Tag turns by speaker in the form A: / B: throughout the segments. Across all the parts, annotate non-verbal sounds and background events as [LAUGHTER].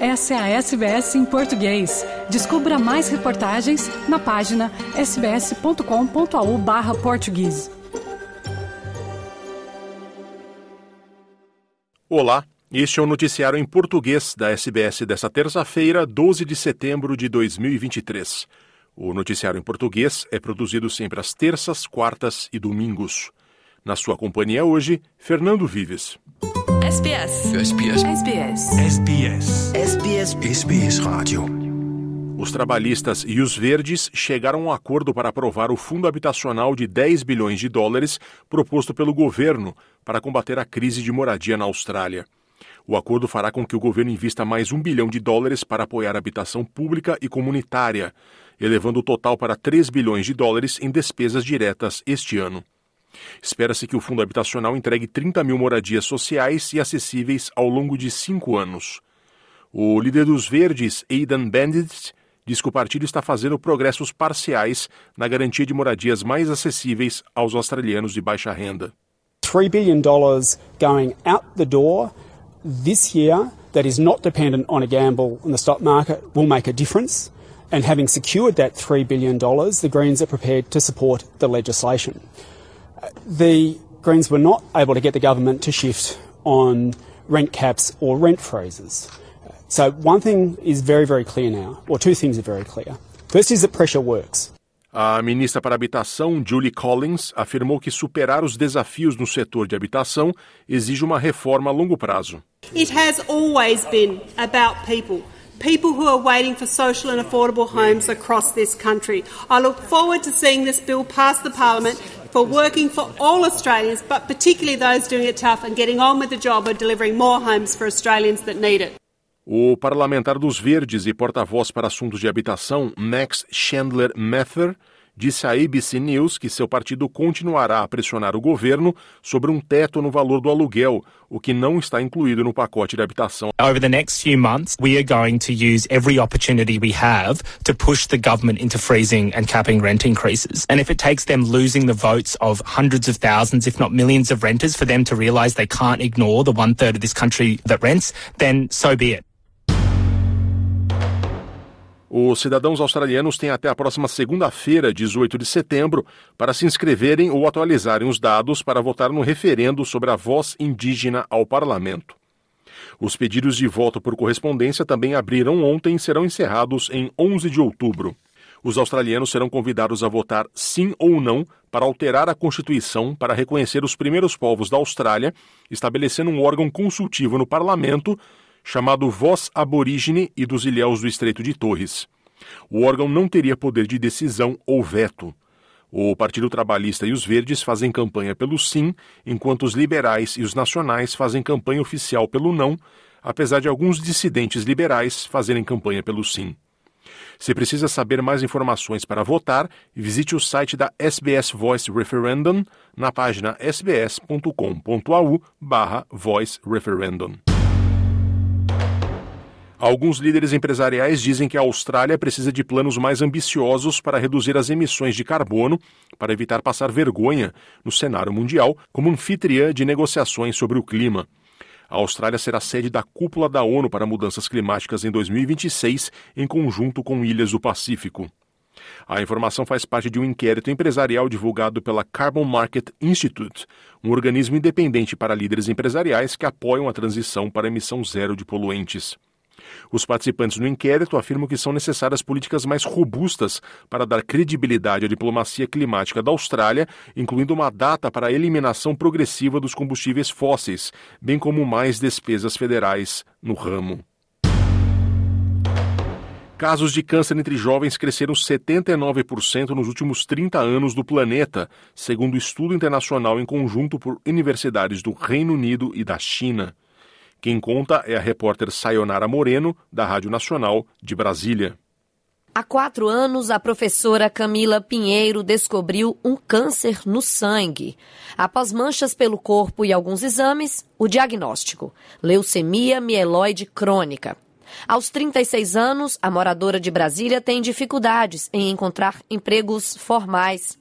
A: Essa é a SBS em português. Descubra mais reportagens na página sbs.com.au barra português.
B: Olá, este é o noticiário em português da SBS desta terça-feira, 12 de setembro de 2023. O noticiário em português é produzido sempre às terças, quartas e domingos. Na sua companhia hoje, Fernando Vives.
C: SBS.
D: SBS.
C: SBS.
D: SBS.
C: SBS.
D: SBS Radio.
B: Os trabalhistas e os verdes chegaram a um acordo para aprovar o fundo habitacional de 10 bilhões de dólares proposto pelo governo para combater a crise de moradia na Austrália. O acordo fará com que o governo invista mais um bilhão de dólares para apoiar a habitação pública e comunitária, elevando o total para 3 bilhões de dólares em despesas diretas este ano. Espera-se que o fundo habitacional entregue 30 mil moradias sociais e acessíveis ao longo de cinco anos. O líder dos Verdes, Aidan Bandit, diz que o partido está fazendo progressos parciais na garantia de moradias mais acessíveis aos australianos de baixa renda.
E: $3 billion going out the door this year that is not dependent on a gamble in the stock market will make a difference. And having secured that $3 billion, the Greens are prepared to support the legislation. The Greens were not able to get the government to shift on rent caps or rent freezes. So one thing is very, very clear now, or two things are very clear. First is that pressure works.
B: A ministra para a Habitação, Julie Collins, afirmou que superar os desafios no setor de habitação exige uma reforma a longo prazo.
F: It has always been about people. People who are waiting for social and affordable homes across this country. I look forward to seeing this bill pass the Parliament for working for all Australians, but particularly those doing it tough and getting on with the job of delivering more homes for Australians that need it.
B: O parlamentar dos Verdes e porta-voz para assuntos de habitação, Max Chandler Mather, disse à ABC News que seu partido continuará a pressionar o governo sobre um teto no valor do aluguel, o que não está incluído no pacote de habitação.
G: Over the next few months, we are going to use every opportunity we have to push the government into freezing and capping rent increases. And if it takes them losing the votes of hundreds of thousands, if not millions of renters for them to realise they can't ignore the one third of this country that rents, then so be it.
B: Os cidadãos australianos têm até a próxima segunda-feira, 18 de setembro, para se inscreverem ou atualizarem os dados para votar no referendo sobre a voz indígena ao parlamento. Os pedidos de voto por correspondência também abriram ontem e serão encerrados em 11 de outubro. Os australianos serão convidados a votar sim ou não para alterar a Constituição para reconhecer os primeiros povos da Austrália, estabelecendo um órgão consultivo no parlamento chamado Voz Aborígene e dos Ilhéus do Estreito de Torres. O órgão não teria poder de decisão ou veto. O Partido Trabalhista e os Verdes fazem campanha pelo sim, enquanto os liberais e os nacionais fazem campanha oficial pelo não, apesar de alguns dissidentes liberais fazerem campanha pelo sim. Se precisa saber mais informações para votar, visite o site da SBS Voice Referendum na página sbs.com.au barra Voice Referendum. Alguns líderes empresariais dizem que a Austrália precisa de planos mais ambiciosos para reduzir as emissões de carbono, para evitar passar vergonha no cenário mundial como anfitriã de negociações sobre o clima. A Austrália será sede da cúpula da ONU para mudanças climáticas em 2026, em conjunto com ilhas do Pacífico. A informação faz parte de um inquérito empresarial divulgado pela Carbon Market Institute, um organismo independente para líderes empresariais que apoiam a transição para emissão zero de poluentes. Os participantes no inquérito afirmam que são necessárias políticas mais robustas para dar credibilidade à diplomacia climática da Austrália, incluindo uma data para a eliminação progressiva dos combustíveis fósseis, bem como mais despesas federais no ramo. Casos de câncer entre jovens cresceram 79% nos últimos 30 anos do planeta, segundo estudo internacional em conjunto por universidades do Reino Unido e da China. Quem conta é a repórter Sayonara Moreno, da Rádio Nacional de Brasília.
H: Há quatro anos, a professora Camila Pinheiro descobriu um câncer no sangue. Após manchas pelo corpo e alguns exames, o diagnóstico: leucemia mieloide crônica. Aos 36 anos, a moradora de Brasília tem dificuldades em encontrar empregos formais.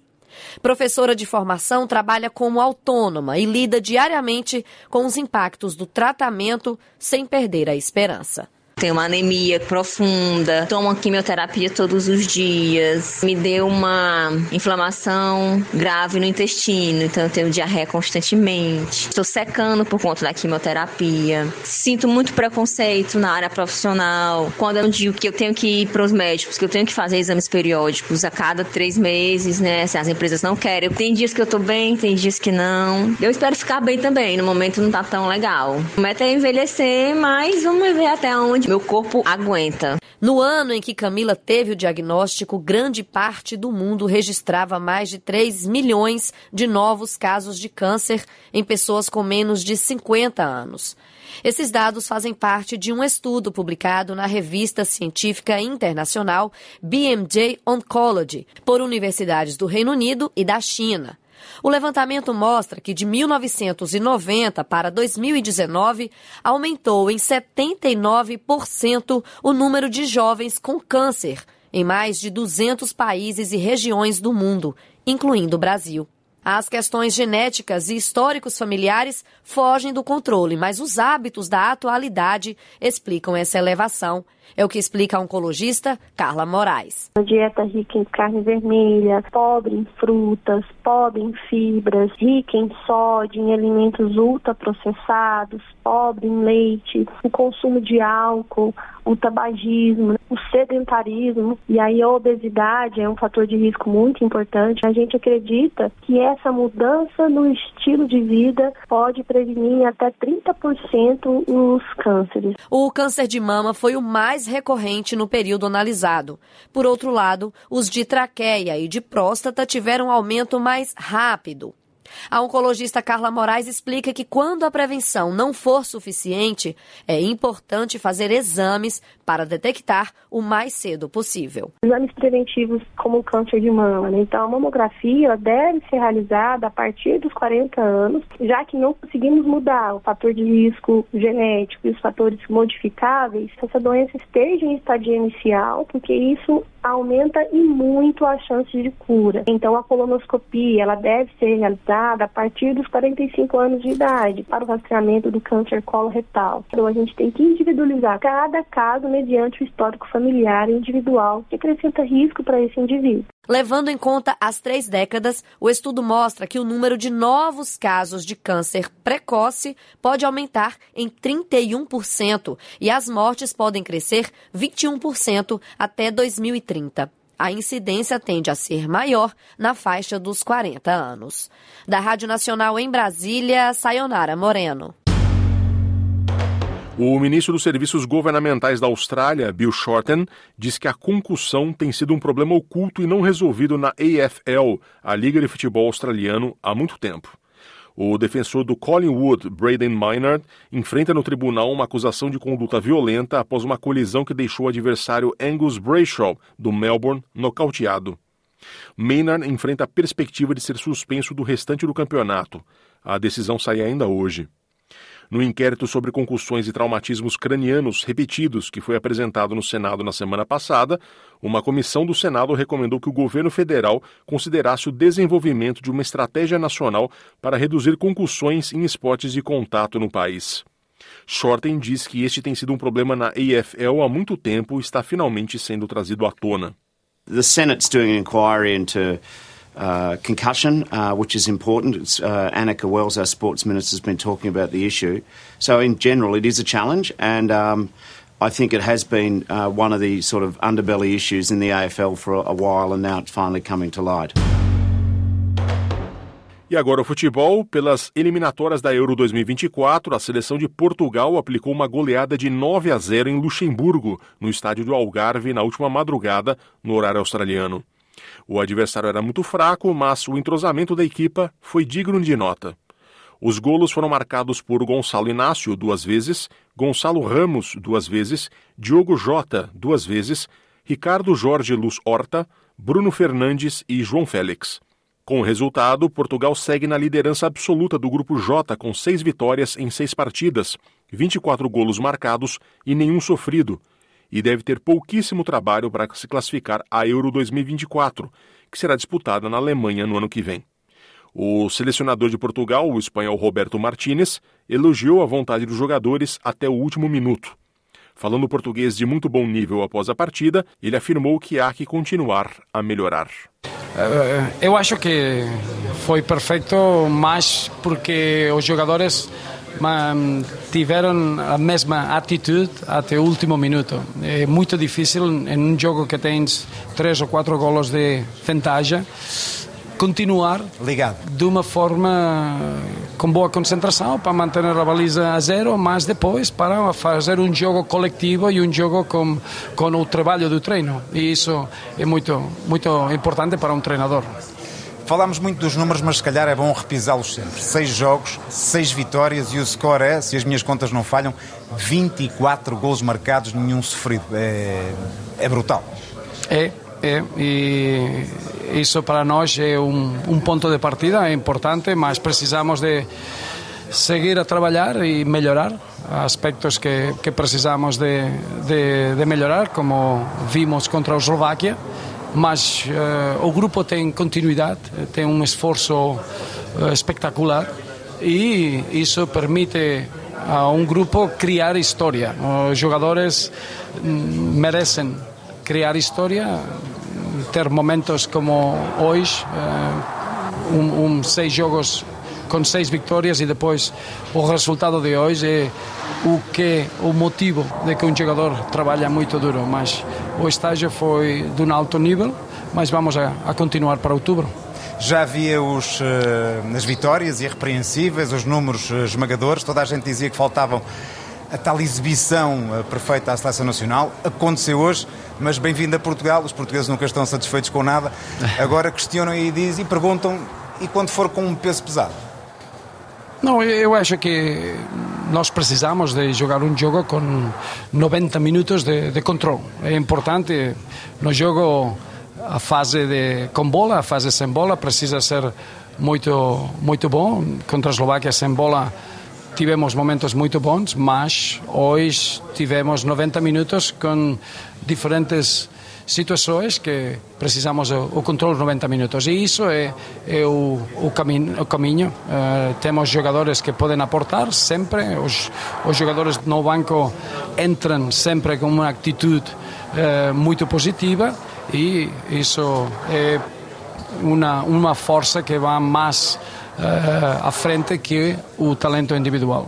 H: Professora de formação, trabalha como autônoma e lida diariamente com os impactos do tratamento sem perder a esperança.
C: Tenho uma anemia profunda, tomo quimioterapia todos os dias, me deu uma inflamação grave no intestino, então eu tenho diarreia constantemente. Estou secando por conta da quimioterapia. Sinto muito preconceito na área profissional. Quando eu digo que eu tenho que ir para os médicos, que eu tenho que fazer exames periódicos a cada três meses, né? Se as empresas não querem. Tem dias que eu tô bem, tem dias que não. Eu espero ficar bem também. No momento não tá tão legal. O meta é envelhecer, mas vamos ver até onde meu corpo aguenta.
H: No ano em que Camila teve o diagnóstico, grande parte do mundo registrava mais de 3 milhões de novos casos de câncer em pessoas com menos de 50 anos. Esses dados fazem parte de um estudo publicado na revista científica internacional BMJ Oncology por universidades do Reino Unido e da China. O levantamento mostra que de 1990 para 2019 aumentou em 79% o número de jovens com câncer em mais de 200 países e regiões do mundo, incluindo o Brasil. As questões genéticas e históricos familiares fogem do controle, mas os hábitos da atualidade explicam essa elevação. É o que explica a oncologista Carla Moraes.
I: Uma dieta rica em carne vermelha, pobre em frutas, pobre em fibras, rica em sódio, em alimentos ultraprocessados, pobre em leite, o consumo de álcool, o tabagismo, o sedentarismo e aí a obesidade é um fator de risco muito importante. A gente acredita que essa mudança no estilo de vida pode prevenir até 30% os cânceres.
H: O câncer de mama foi o mais recorrente no período analisado. Por outro lado, os de traqueia e de próstata tiveram um aumento mais rápido. A oncologista Carla Moraes explica que quando a prevenção não for suficiente, é importante fazer exames para detectar o mais cedo possível.
I: Exames preventivos como o câncer de mama, né? então a mamografia deve ser realizada a partir dos 40 anos, já que não conseguimos mudar o fator de risco genético e os fatores modificáveis, essa doença esteja em estadia inicial, porque isso aumenta e muito a chance de cura. Então a colonoscopia, ela deve ser realizada a partir dos 45 anos de idade para o rastreamento do câncer coloretal. Então a gente tem que individualizar cada caso mediante o histórico familiar individual que acrescenta risco para esse indivíduo.
H: Levando em conta as três décadas, o estudo mostra que o número de novos casos de câncer precoce pode aumentar em 31% e as mortes podem crescer 21% até 2030. A incidência tende a ser maior na faixa dos 40 anos. Da Rádio Nacional em Brasília, Sayonara Moreno.
B: O ministro dos Serviços Governamentais da Austrália, Bill Shorten, diz que a concussão tem sido um problema oculto e não resolvido na AFL, a Liga de Futebol Australiano, há muito tempo. O defensor do Collingwood, Braden Maynard, enfrenta no tribunal uma acusação de conduta violenta após uma colisão que deixou o adversário Angus Brayshaw, do Melbourne, nocauteado. Maynard enfrenta a perspectiva de ser suspenso do restante do campeonato. A decisão sai ainda hoje. No inquérito sobre concussões e traumatismos cranianos repetidos que foi apresentado no Senado na semana passada, uma comissão do Senado recomendou que o governo federal considerasse o desenvolvimento de uma estratégia nacional para reduzir concussões em esportes de contato no país. Shorten diz que este tem sido um problema na AFL há muito tempo e está finalmente sendo trazido à tona.
J: The Senate's doing an inquiry into uh, concussion, uh, which is important. Uh, Annika Wells, our sports minister, has been talking about the issue. So, in general, it is a challenge, and um, I think it has been uh, one of the sort of underbelly issues in the AFL for a, a while, and now it's finally coming to light.
B: E agora o futebol, pelas eliminatórias da Euro 2024, a seleção de Portugal aplicou uma goleada de 9 a 0 em Luxemburgo, no estádio do Algarve, na última madrugada, no horário australiano. O adversário era muito fraco, mas o entrosamento da equipa foi digno de nota. Os golos foram marcados por Gonçalo Inácio duas vezes, Gonçalo Ramos duas vezes, Diogo Jota duas vezes, Ricardo Jorge Luz Horta, Bruno Fernandes e João Félix. Com o resultado, Portugal segue na liderança absoluta do Grupo J com seis vitórias em seis partidas, 24 golos marcados e nenhum sofrido, e deve ter pouquíssimo trabalho para se classificar à Euro 2024, que será disputada na Alemanha no ano que vem. O selecionador de Portugal, o espanhol Roberto Martínez, elogiou a vontade dos jogadores até o último minuto. Falando português de muito bom nível após a partida, ele afirmou que há que continuar a melhorar.
K: Eh, eu acho que foi perfeito, mas porque os jogadores tiveram a mesma atitude até o último minuto. É muito difícil em um jogo que tens três ou quatro golos de vantagem continuar
L: ligado
K: de uma forma com boa concentração para manter a baliza a zero, mas depois para fazer um jogo coletivo e um jogo com, com o trabalho do treino. E isso é muito, muito importante para um treinador.
L: Falámos muito dos números, mas se calhar é bom repisá-los sempre. Seis jogos, seis vitórias e o score é, se as minhas contas não falham, 24 gols marcados, nenhum sofrido. É, é brutal.
K: É, é. E isso para nós é um, um ponto de partida, é importante, mas precisamos de seguir a trabalhar e melhorar aspectos que, que precisamos de, de, de melhorar, como vimos contra a Eslováquia mas uh, o grupo tem continuidade, tem um esforço uh, espetacular e isso permite a um grupo criar história. Os jogadores mm, merecem criar história, ter momentos como hoje, uh, um, um seis jogos com seis vitórias e depois o resultado de hoje é o que o motivo de que um jogador trabalha muito duro, mas o estágio foi de um alto nível, mas vamos a, a continuar para outubro.
L: Já havia os, uh, as vitórias irrepreensíveis, os números uh, esmagadores, toda a gente dizia que faltavam a tal exibição uh, perfeita à seleção nacional. Aconteceu hoje, mas bem-vindo a Portugal. Os portugueses nunca estão satisfeitos com nada. [LAUGHS] Agora questionam e dizem e perguntam: e quando for com um peso pesado?
K: Não, eu acho que nós precisamos de jogar um jogo com 90 minutos de, de controle. É importante no jogo a fase de com bola, a fase sem bola precisa ser muito muito bom. Contra a Eslováquia sem bola tivemos momentos muito bons, mas hoje tivemos 90 minutos com diferentes situações que precisamos o controle 90 minutos e isso é, é o, o, caminho, o caminho. Uh, temos jogadores que podem aportar sempre, os, os jogadores no banco entram sempre com uma atitude uh, muito positiva e isso é uma, uma força que vai mais uh, à frente que o talento individual.